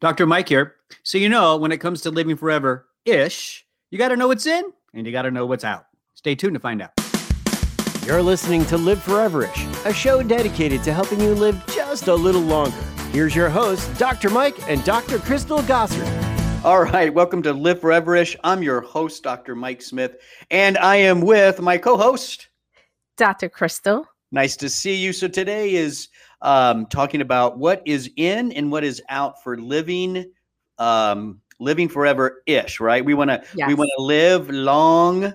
Dr. Mike here. So, you know, when it comes to living forever ish, you got to know what's in and you got to know what's out. Stay tuned to find out. You're listening to Live Foreverish, a show dedicated to helping you live just a little longer. Here's your hosts, Dr. Mike and Dr. Crystal Gossard. All right, welcome to Live Foreverish. I'm your host, Dr. Mike Smith, and I am with my co host, Dr. Crystal. Nice to see you. So, today is um, talking about what is in and what is out for living um, living forever ish right? We want to yes. we want to live long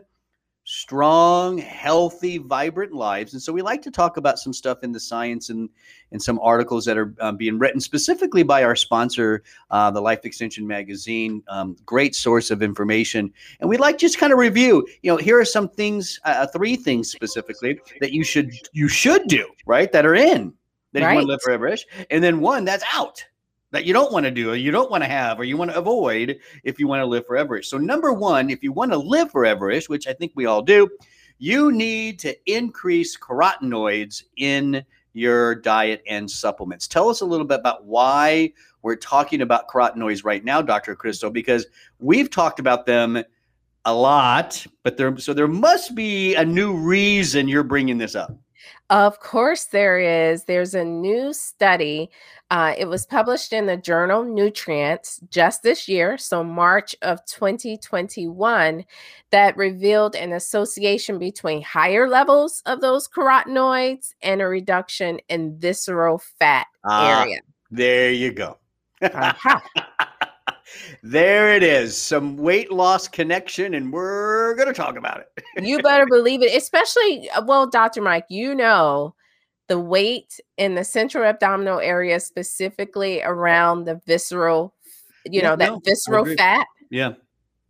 strong healthy vibrant lives. And so we like to talk about some stuff in the science and and some articles that are um, being written specifically by our sponsor uh, the life extension magazine um, great source of information. And we like just kind of review you know here are some things uh, uh, three things specifically that you should you should do right that are in that right. you want to live forever-ish, and then one that's out that you don't want to do or you don't want to have or you want to avoid if you want to live forever-ish. So number one, if you want to live foreverish, which I think we all do, you need to increase carotenoids in your diet and supplements. Tell us a little bit about why we're talking about carotenoids right now, Dr. Crystal, because we've talked about them a lot, but there so there must be a new reason you're bringing this up. Of course, there is. There's a new study. Uh, it was published in the journal Nutrients just this year, so March of 2021, that revealed an association between higher levels of those carotenoids and a reduction in visceral fat uh, area. There you go. uh-huh. there it is. Some weight loss connection, and we're going to talk about it. you better believe it, especially, uh, well, Dr. Mike, you know the weight in the central abdominal area, specifically around the visceral, you yeah, know, that no, visceral fat. Yeah.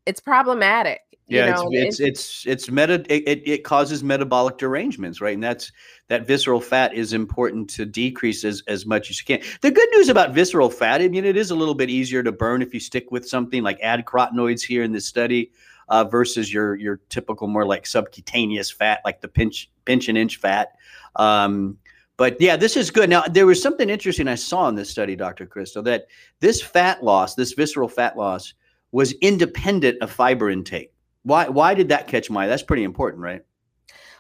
It's problematic. Yeah, know, it's, it's it's it's meta it, it causes metabolic derangements, right? And that's that visceral fat is important to decrease as, as much as you can. The good news about visceral fat, I mean, it is a little bit easier to burn if you stick with something like add carotenoids here in this study uh, versus your your typical more like subcutaneous fat, like the pinch pinch and inch fat. Um, but yeah, this is good. Now, there was something interesting I saw in this study, Dr. Crystal, that this fat loss, this visceral fat loss, was independent of fiber intake. Why why did that catch my? That's pretty important, right?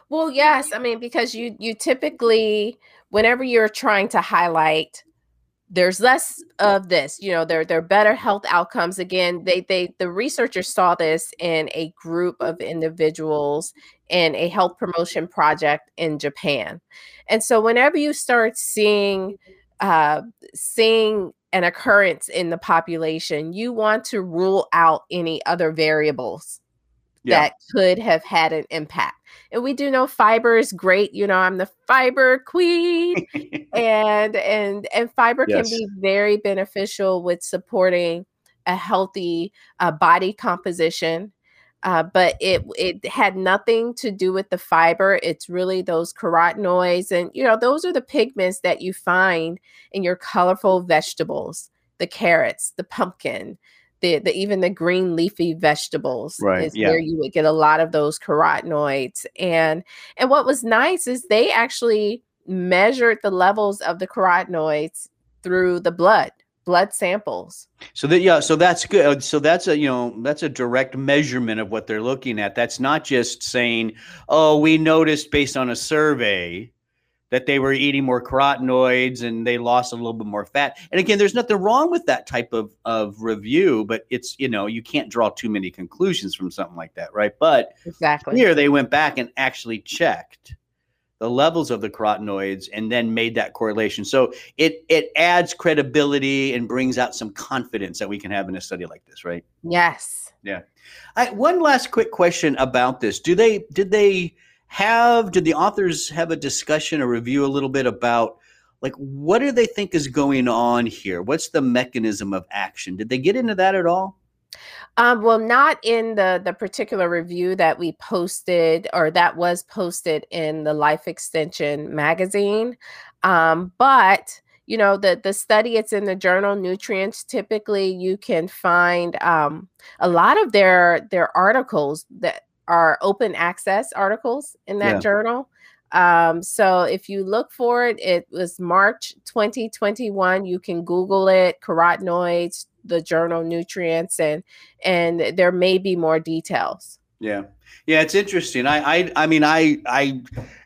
Well, yes. I mean, because you you typically whenever you're trying to highlight there's less of this you know there there are better health outcomes again they they the researchers saw this in a group of individuals in a health promotion project in japan and so whenever you start seeing uh seeing an occurrence in the population you want to rule out any other variables yeah. that could have had an impact. And we do know fiber is great. You know, I'm the fiber queen, and and and fiber yes. can be very beneficial with supporting a healthy uh, body composition. Uh, but it it had nothing to do with the fiber. It's really those carotenoids, and you know those are the pigments that you find in your colorful vegetables, the carrots, the pumpkin, the, the even the green leafy vegetables right, is yeah. where you would get a lot of those carotenoids. And and what was nice is they actually measured the levels of the carotenoids through the blood blood samples. So that yeah, so that's good. Uh, so that's a you know that's a direct measurement of what they're looking at. That's not just saying, oh, we noticed based on a survey that they were eating more carotenoids and they lost a little bit more fat. And again, there's nothing wrong with that type of, of review, but it's, you know, you can't draw too many conclusions from something like that, right? But exactly here they went back and actually checked the levels of the carotenoids and then made that correlation. So it it adds credibility and brings out some confidence that we can have in a study like this, right? Yes. Yeah. I, one last quick question about this. Do they did they have did the authors have a discussion or review a little bit about like what do they think is going on here? What's the mechanism of action? Did they get into that at all? Um, well not in the the particular review that we posted or that was posted in the life extension magazine. Um, but you know the the study it's in the journal nutrients. Typically you can find um, a lot of their their articles that are open access articles in that yeah. journal. Um, so if you look for it, it was March 2021. You can Google it, carotenoids, the journal nutrients, and and there may be more details. Yeah, yeah, it's interesting. I I I mean I I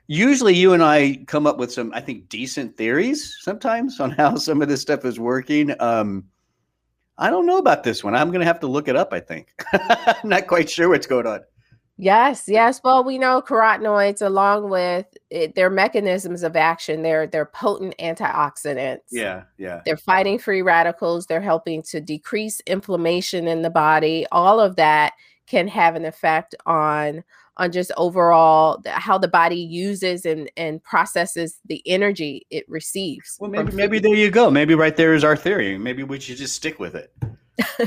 usually you and I come up with some I think decent theories sometimes on how some of this stuff is working. Um, I don't know about this one. I'm going to have to look it up. I think I'm not quite sure what's going on. Yes, yes. Well, we know carotenoids, along with it, their mechanisms of action, they're they're potent antioxidants. Yeah, yeah. They're fighting free radicals. They're helping to decrease inflammation in the body. All of that can have an effect on on just overall how the body uses and and processes the energy it receives. Well, maybe maybe there you go. Maybe right there is our theory. Maybe we should just stick with it.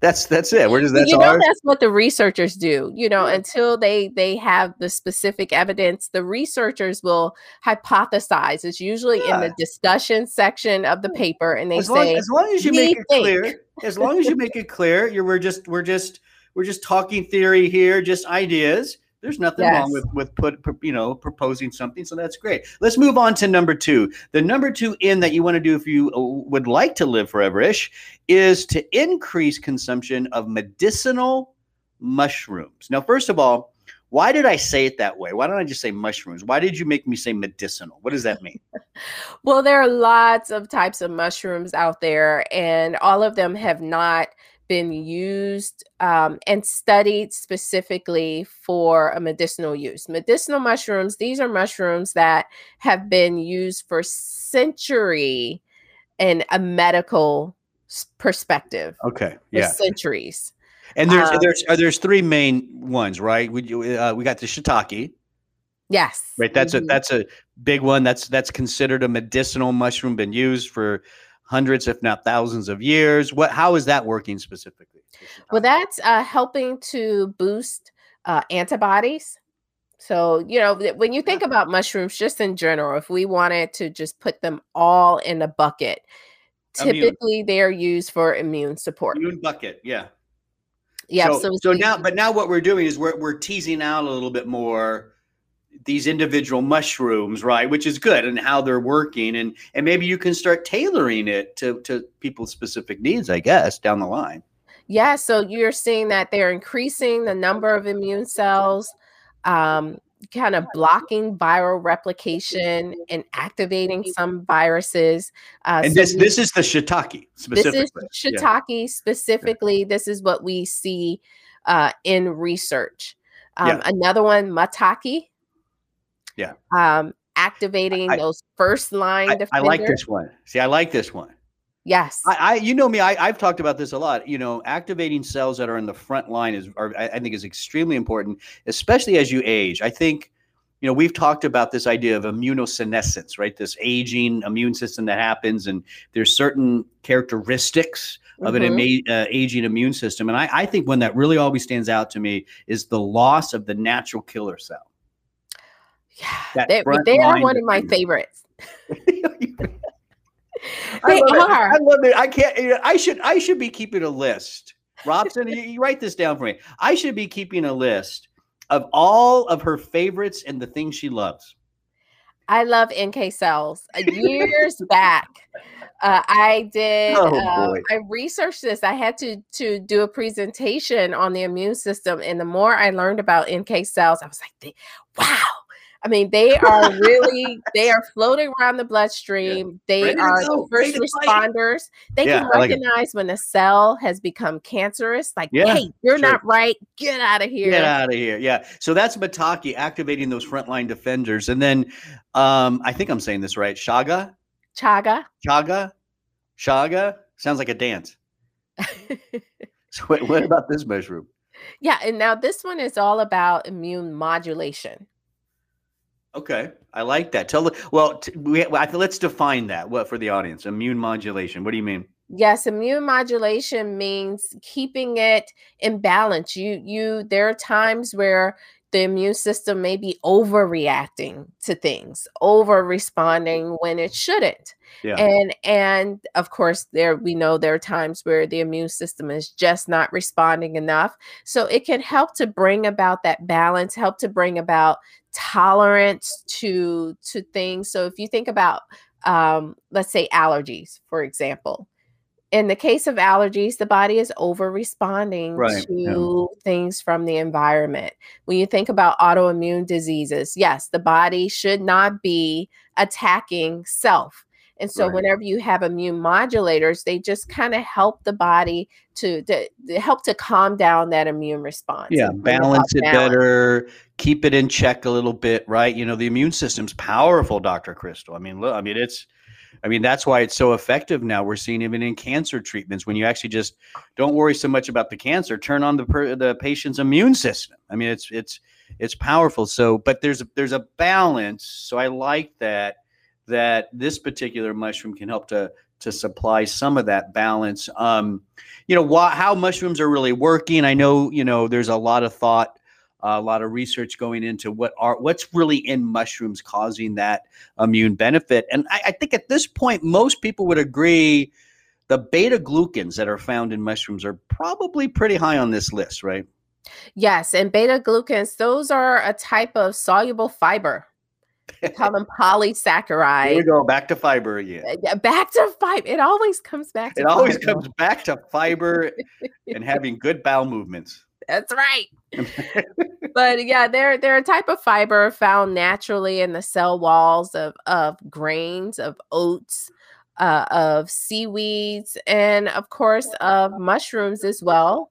that's that's it. Where does that? You know, ours? that's what the researchers do. You know, until they they have the specific evidence, the researchers will hypothesize. It's usually yeah. in the discussion section of the paper, and they as say, long, as long as you make it think. clear, as long as you make it clear, you're we're just we're just we're just talking theory here, just ideas. There's nothing yes. wrong with with put you know proposing something, so that's great. Let's move on to number two. The number two in that you want to do if you uh, would like to live forever-ish is to increase consumption of medicinal mushrooms. Now, first of all, why did I say it that way? Why don't I just say mushrooms? Why did you make me say medicinal? What does that mean? well, there are lots of types of mushrooms out there, and all of them have not been used um, and studied specifically for a medicinal use. Medicinal mushrooms, these are mushrooms that have been used for century in a medical perspective. Okay. Yeah. centuries. And there's um, there's uh, there's three main ones, right? We uh, we got the shiitake. Yes. Right. That's mm-hmm. a that's a big one. That's that's considered a medicinal mushroom, been used for hundreds, if not thousands of years. What, how is that working specifically? Well, that's uh, helping to boost uh, antibodies. So, you know, when you think about mushrooms, just in general, if we wanted to just put them all in a bucket, typically immune. they're used for immune support. Immune bucket, yeah. Yeah. So, so, so now, but now what we're doing is we're, we're teasing out a little bit more these individual mushrooms, right? Which is good and how they're working. And and maybe you can start tailoring it to, to people's specific needs, I guess, down the line. Yeah. So you're seeing that they're increasing the number of immune cells, um, kind of blocking viral replication and activating some viruses. Uh, and so this this is the shiitake specifically. This is shiitake yeah. specifically. Yeah. This is what we see uh, in research. Um, yeah. Another one, maitake. Yeah. Um, activating I, those first line I, I, like this one. See, I like this one. Yes. I, I you know me, I, have talked about this a lot. You know, activating cells that are in the front line is, are, I think, is extremely important, especially as you age. I think, you know, we've talked about this idea of immunosenescence, right? This aging immune system that happens, and there's certain characteristics of mm-hmm. an uh, aging immune system. And I, I think one that really always stands out to me is the loss of the natural killer cell. Yeah, they, they are one of my favorites. they I are. I love it. I can't. I should. I should be keeping a list. Robson, you, you write this down for me. I should be keeping a list of all of her favorites and the things she loves. I love NK cells. Years back, uh, I did. Oh, uh, I researched this. I had to to do a presentation on the immune system, and the more I learned about NK cells, I was like, "Wow, I mean, they are really they are floating around the bloodstream. Yeah. They Ready are the first responders. They yeah, can recognize like when a cell has become cancerous. Like, yeah, hey, you're sure. not right. Get out of here. Get out of here. Yeah. So that's maitake activating those frontline defenders, and then um, I think I'm saying this right. Shaga. Chaga. Chaga. Shaga sounds like a dance. so what, what about this mushroom? Yeah, and now this one is all about immune modulation. Okay, I like that. Tell the well. T- we, let's define that. What for the audience? Immune modulation. What do you mean? Yes, immune modulation means keeping it in balance. You you there are times where the immune system may be overreacting to things, over responding when it shouldn't. Yeah. And and of course there we know there are times where the immune system is just not responding enough. So it can help to bring about that balance, help to bring about tolerance to to things. So if you think about um, let's say allergies, for example, in the case of allergies, the body is over responding right. to yeah. things from the environment. When you think about autoimmune diseases, yes, the body should not be attacking self. And so, right. whenever you have immune modulators, they just kind of help the body to, to, to, help to calm down that immune response. Yeah, balance it balance. better, keep it in check a little bit, right? You know, the immune system's powerful, Dr. Crystal. I mean, look, I mean, it's, I mean, that's why it's so effective now. We're seeing even in cancer treatments when you actually just don't worry so much about the cancer, turn on the per, the patient's immune system. I mean, it's it's it's powerful. So, but there's a, there's a balance. So I like that that this particular mushroom can help to to supply some of that balance. Um, you know, how mushrooms are really working. I know, you know, there's a lot of thought, uh, a lot of research going into what are what's really in mushrooms causing that immune benefit. And I, I think at this point, most people would agree the beta glucans that are found in mushrooms are probably pretty high on this list, right? Yes, and beta glucans, those are a type of soluble fiber call them polysaccharides. Here we go back to fiber again. Back to fiber. It always comes back. to It always comes back to fiber and having good bowel movements. That's right. but yeah, they're they're a type of fiber found naturally in the cell walls of of grains, of oats, uh, of seaweeds, and of course of mushrooms as well,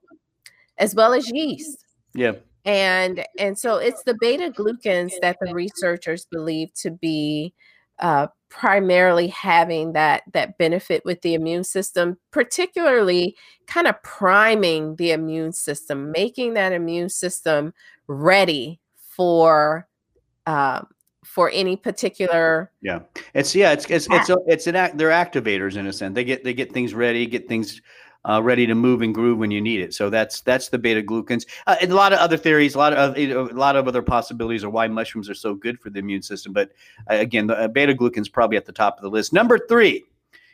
as well as yeast. Yeah and and so it's the beta glucans that the researchers believe to be uh, primarily having that that benefit with the immune system particularly kind of priming the immune system making that immune system ready for uh, for any particular yeah. It's yeah it's it's it's, it's, it's an act they're activators in a sense. They get they get things ready get things uh, ready to move and groove when you need it. So that's that's the beta glucans. Uh, and a lot of other theories, a lot of a lot of other possibilities of why mushrooms are so good for the immune system. But uh, again, the uh, beta glucans probably at the top of the list. Number three.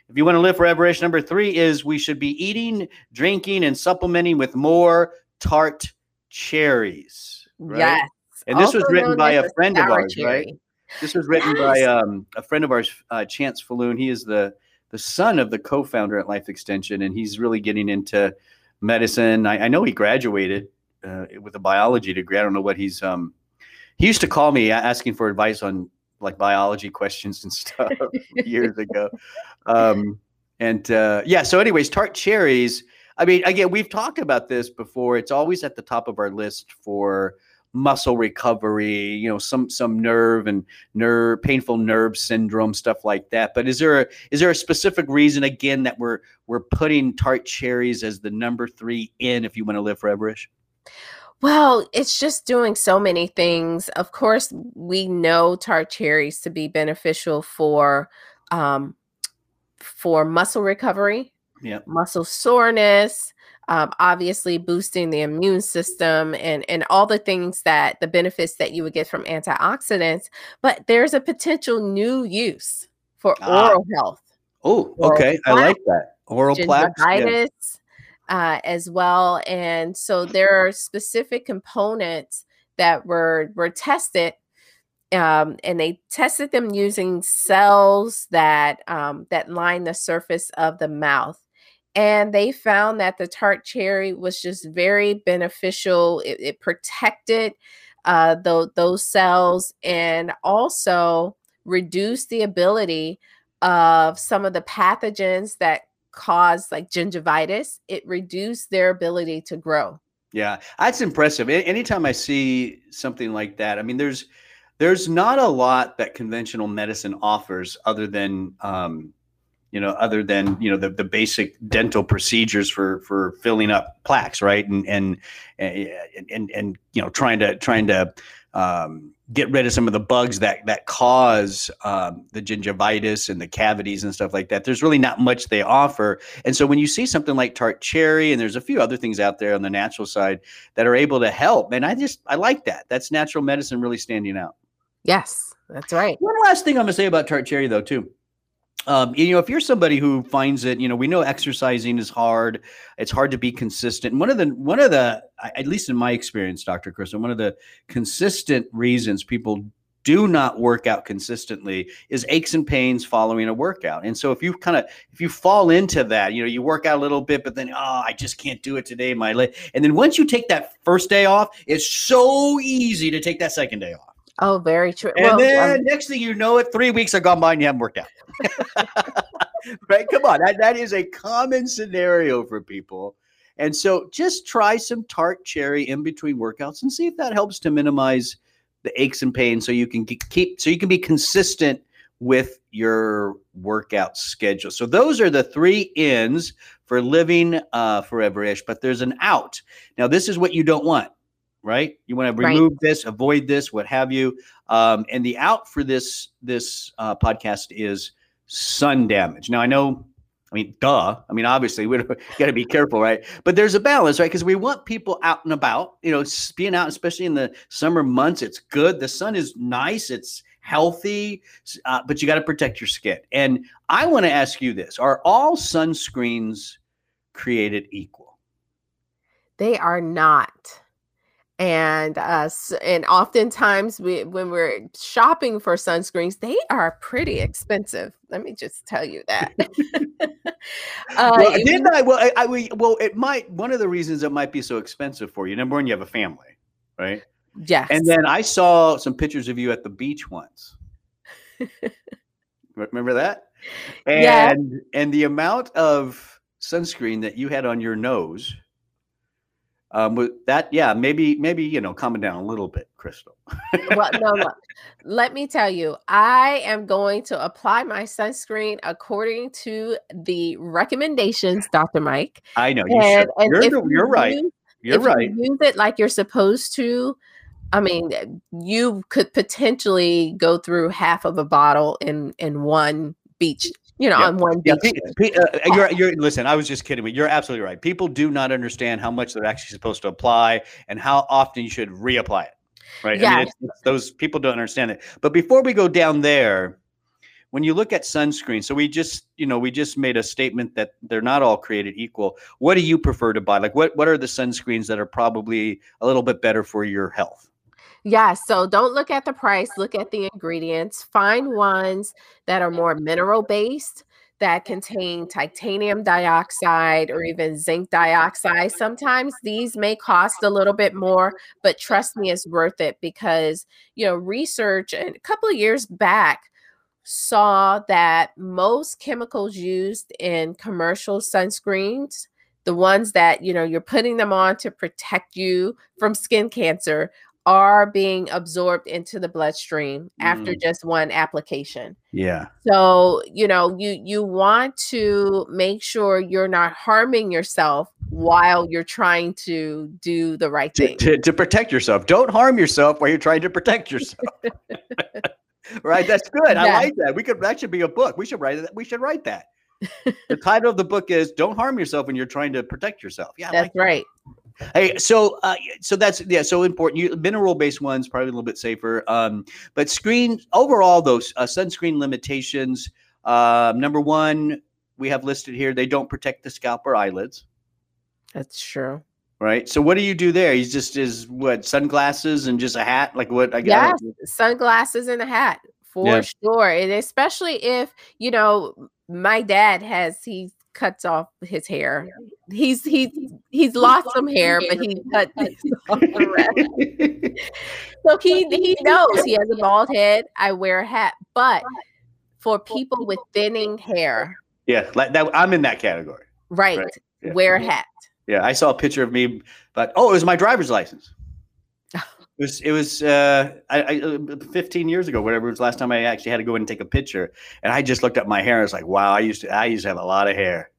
If you want to live forever, number three is we should be eating, drinking, and supplementing with more tart cherries. Right? Yes. And this also was written by a friend of ours, cherry. right? This was written yes. by um, a friend of ours, uh, Chance Faloon. He is the the son of the co-founder at Life Extension, and he's really getting into medicine. I, I know he graduated uh, with a biology degree. I don't know what he's. Um, he used to call me asking for advice on like biology questions and stuff years ago. Um, and uh, yeah, so anyways, tart cherries. I mean, again, we've talked about this before. It's always at the top of our list for muscle recovery, you know, some some nerve and nerve painful nerve syndrome stuff like that. But is there a is there a specific reason again that we're we're putting tart cherries as the number 3 in if you want to live foreverish? Well, it's just doing so many things. Of course, we know tart cherries to be beneficial for um, for muscle recovery, yeah. muscle soreness, um, obviously boosting the immune system and and all the things that the benefits that you would get from antioxidants but there's a potential new use for ah. oral health oh okay i like that oral plaques yeah. uh, as well and so there are specific components that were were tested um, and they tested them using cells that um, that line the surface of the mouth and they found that the tart cherry was just very beneficial. It, it protected uh, the, those cells and also reduced the ability of some of the pathogens that cause like gingivitis. It reduced their ability to grow. Yeah, that's impressive. Anytime I see something like that, I mean, there's there's not a lot that conventional medicine offers other than um, you know, other than you know the, the basic dental procedures for for filling up plaques, right? And and and and, and you know, trying to trying to um, get rid of some of the bugs that that cause um, the gingivitis and the cavities and stuff like that. There's really not much they offer, and so when you see something like tart cherry, and there's a few other things out there on the natural side that are able to help, and I just I like that. That's natural medicine really standing out. Yes, that's right. One last thing I'm gonna say about tart cherry though too um, you know, if you're somebody who finds it, you know, we know exercising is hard. It's hard to be consistent. One of the one of the, at least in my experience, Dr. Kristen, one of the consistent reasons people do not work out consistently is aches and pains following a workout. And so if you kind of if you fall into that, you know, you work out a little bit, but then oh, I just can't do it today, my leg. And then once you take that first day off, it's so easy to take that second day off. Oh, very true. And well, then um, next thing you know, it three weeks have gone by and you haven't worked out. right? Come on, that, that is a common scenario for people. And so just try some tart cherry in between workouts and see if that helps to minimize the aches and pains so you can keep so you can be consistent with your workout schedule. So those are the three ins for living uh, forever-ish, but there's an out. Now this is what you don't want right? You want to remove right. this, avoid this, what have you. Um, and the out for this this uh, podcast is sun damage. Now I know, I mean, duh. I mean, obviously we got to be careful, right? But there's a balance, right? Because we want people out and about. You know, being out, especially in the summer months, it's good. The sun is nice. It's healthy, uh, but you got to protect your skin. And I want to ask you this: Are all sunscreens created equal? They are not and us and oftentimes we when we're shopping for sunscreens they are pretty expensive let me just tell you that uh, well, didn't I? Well, I, I, we, well, it might. One of the reasons it might be so expensive for you. Number one, you have a family, right? Yes. And then I saw some pictures of you at the beach once. Remember that? And yeah. and the amount of sunscreen that you had on your nose um, with that, yeah, maybe, maybe you know, calm it down a little bit, Crystal. well, no, look, let me tell you, I am going to apply my sunscreen according to the recommendations, Dr. Mike. I know you and, and you're, you're you right. Use, you're right. You use it like you're supposed to. I mean, you could potentially go through half of a bottle in in one beach you know, yeah. on one. Yeah, uh, you're, you're, listen, I was just kidding, but you're absolutely right. People do not understand how much they're actually supposed to apply and how often you should reapply it. Right. Yeah. I mean, it's, it's, those people don't understand it. But before we go down there, when you look at sunscreen, so we just, you know, we just made a statement that they're not all created equal. What do you prefer to buy? Like what what are the sunscreens that are probably a little bit better for your health? Yeah, so don't look at the price, look at the ingredients. Find ones that are more mineral based that contain titanium dioxide or even zinc dioxide. Sometimes these may cost a little bit more, but trust me, it's worth it because, you know, research a couple of years back saw that most chemicals used in commercial sunscreens the ones that you know you're putting them on to protect you from skin cancer are being absorbed into the bloodstream mm. after just one application. Yeah. So, you know, you you want to make sure you're not harming yourself while you're trying to do the right thing. To, to, to protect yourself. Don't harm yourself while you're trying to protect yourself. right? That's good. Yeah. I like that. We could that should be a book. We should write that. We should write that. the title of the book is "Don't Harm Yourself When You're Trying to Protect Yourself." Yeah, that's like right. Hey, so uh, so that's yeah, so important. You, mineral based ones probably a little bit safer. Um, but screen overall, those uh, sunscreen limitations. Uh, number one, we have listed here. They don't protect the scalp or eyelids. That's true. Right. So what do you do there? He's just is what sunglasses and just a hat. Like what I got. Yeah, sunglasses and a hat for yeah. sure. And especially if you know my dad has he cuts off his hair. He's he's he's lost some hair, but he cut off the rest. so he he knows he has a bald head. I wear a hat, but for people with thinning hair, yeah, like that, I'm in that category. Right, right. Yeah. wear a hat. Yeah, I saw a picture of me, but oh, it was my driver's license. It was it was uh, I, I, uh, 15 years ago, whatever it was last time I actually had to go in and take a picture, and I just looked at my hair. and was like, wow, I used to I used to have a lot of hair.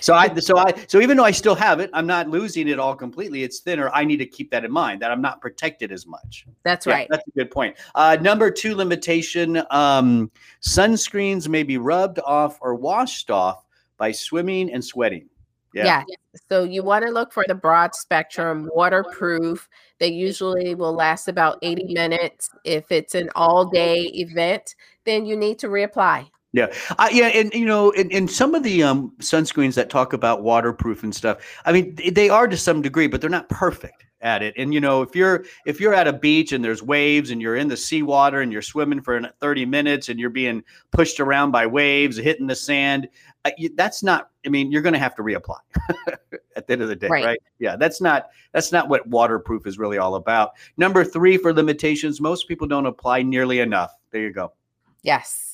So I so I so even though I still have it, I'm not losing it all completely. It's thinner. I need to keep that in mind that I'm not protected as much. That's yeah, right. That's a good point. Uh, number two limitation: um, sunscreens may be rubbed off or washed off by swimming and sweating. Yeah. yeah. So you want to look for the broad spectrum, waterproof. They usually will last about 80 minutes. If it's an all day event, then you need to reapply. Yeah, uh, yeah, and you know, in, in some of the um, sunscreens that talk about waterproof and stuff, I mean, they are to some degree, but they're not perfect at it. And you know, if you're if you're at a beach and there's waves and you're in the seawater and you're swimming for 30 minutes and you're being pushed around by waves, hitting the sand, uh, that's not. I mean, you're going to have to reapply at the end of the day, right. right? Yeah, that's not that's not what waterproof is really all about. Number three for limitations, most people don't apply nearly enough. There you go. Yes.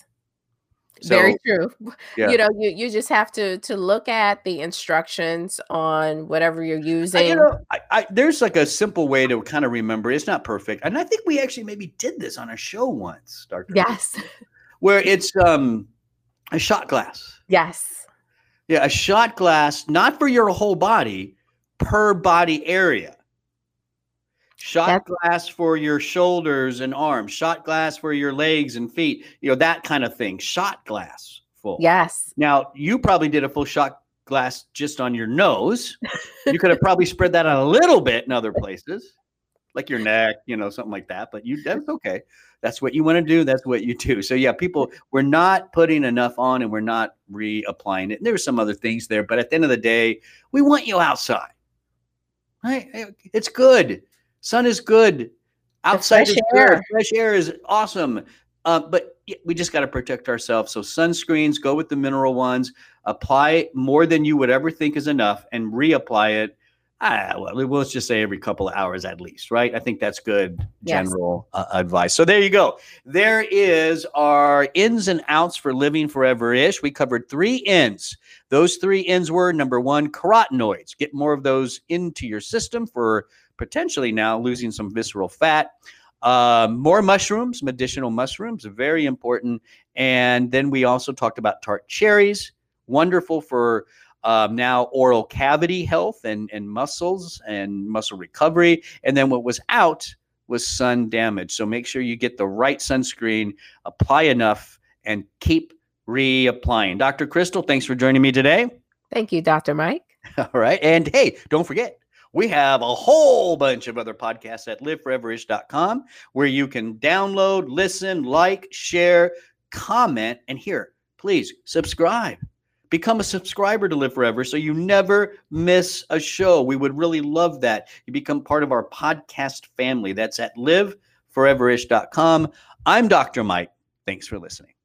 So, Very true. Yeah. You know, you, you just have to to look at the instructions on whatever you're using. I, you know, I, I, there's like a simple way to kind of remember. It's not perfect, and I think we actually maybe did this on a show once, Doctor. Yes. Where it's um a shot glass. Yes. Yeah, a shot glass, not for your whole body, per body area. Shot That's- glass for your shoulders and arms, shot glass for your legs and feet, you know, that kind of thing. Shot glass full. Yes. Now, you probably did a full shot glass just on your nose. you could have probably spread that out a little bit in other places, like your neck, you know, something like that. But you that's okay. That's what you want to do. That's what you do. So yeah, people, we're not putting enough on and we're not reapplying it. And there's some other things there, but at the end of the day, we want you outside. Right? It's good. Sun is good. Outside is air. good. Fresh air is awesome. Uh, but we just got to protect ourselves. So sunscreens, go with the mineral ones. Apply more than you would ever think is enough, and reapply it. Ah, well, let's just say every couple of hours at least, right? I think that's good general yes. uh, advice. So there you go. There is our ins and outs for living forever ish. We covered three ins. Those three ins were number one, carotenoids. Get more of those into your system for potentially now losing some visceral fat. Uh, more mushrooms, medicinal mushrooms, very important. And then we also talked about tart cherries, wonderful for um, now oral cavity health and, and muscles and muscle recovery. And then what was out was sun damage. So make sure you get the right sunscreen, apply enough, and keep reapplying. Dr. Crystal, thanks for joining me today. Thank you, Dr. Mike. All right. And hey, don't forget, we have a whole bunch of other podcasts at liveforeverish.com where you can download, listen, like, share, comment, and here, please subscribe. Become a subscriber to Live Forever so you never miss a show. We would really love that. You become part of our podcast family. That's at liveforeverish.com. I'm Dr. Mike. Thanks for listening.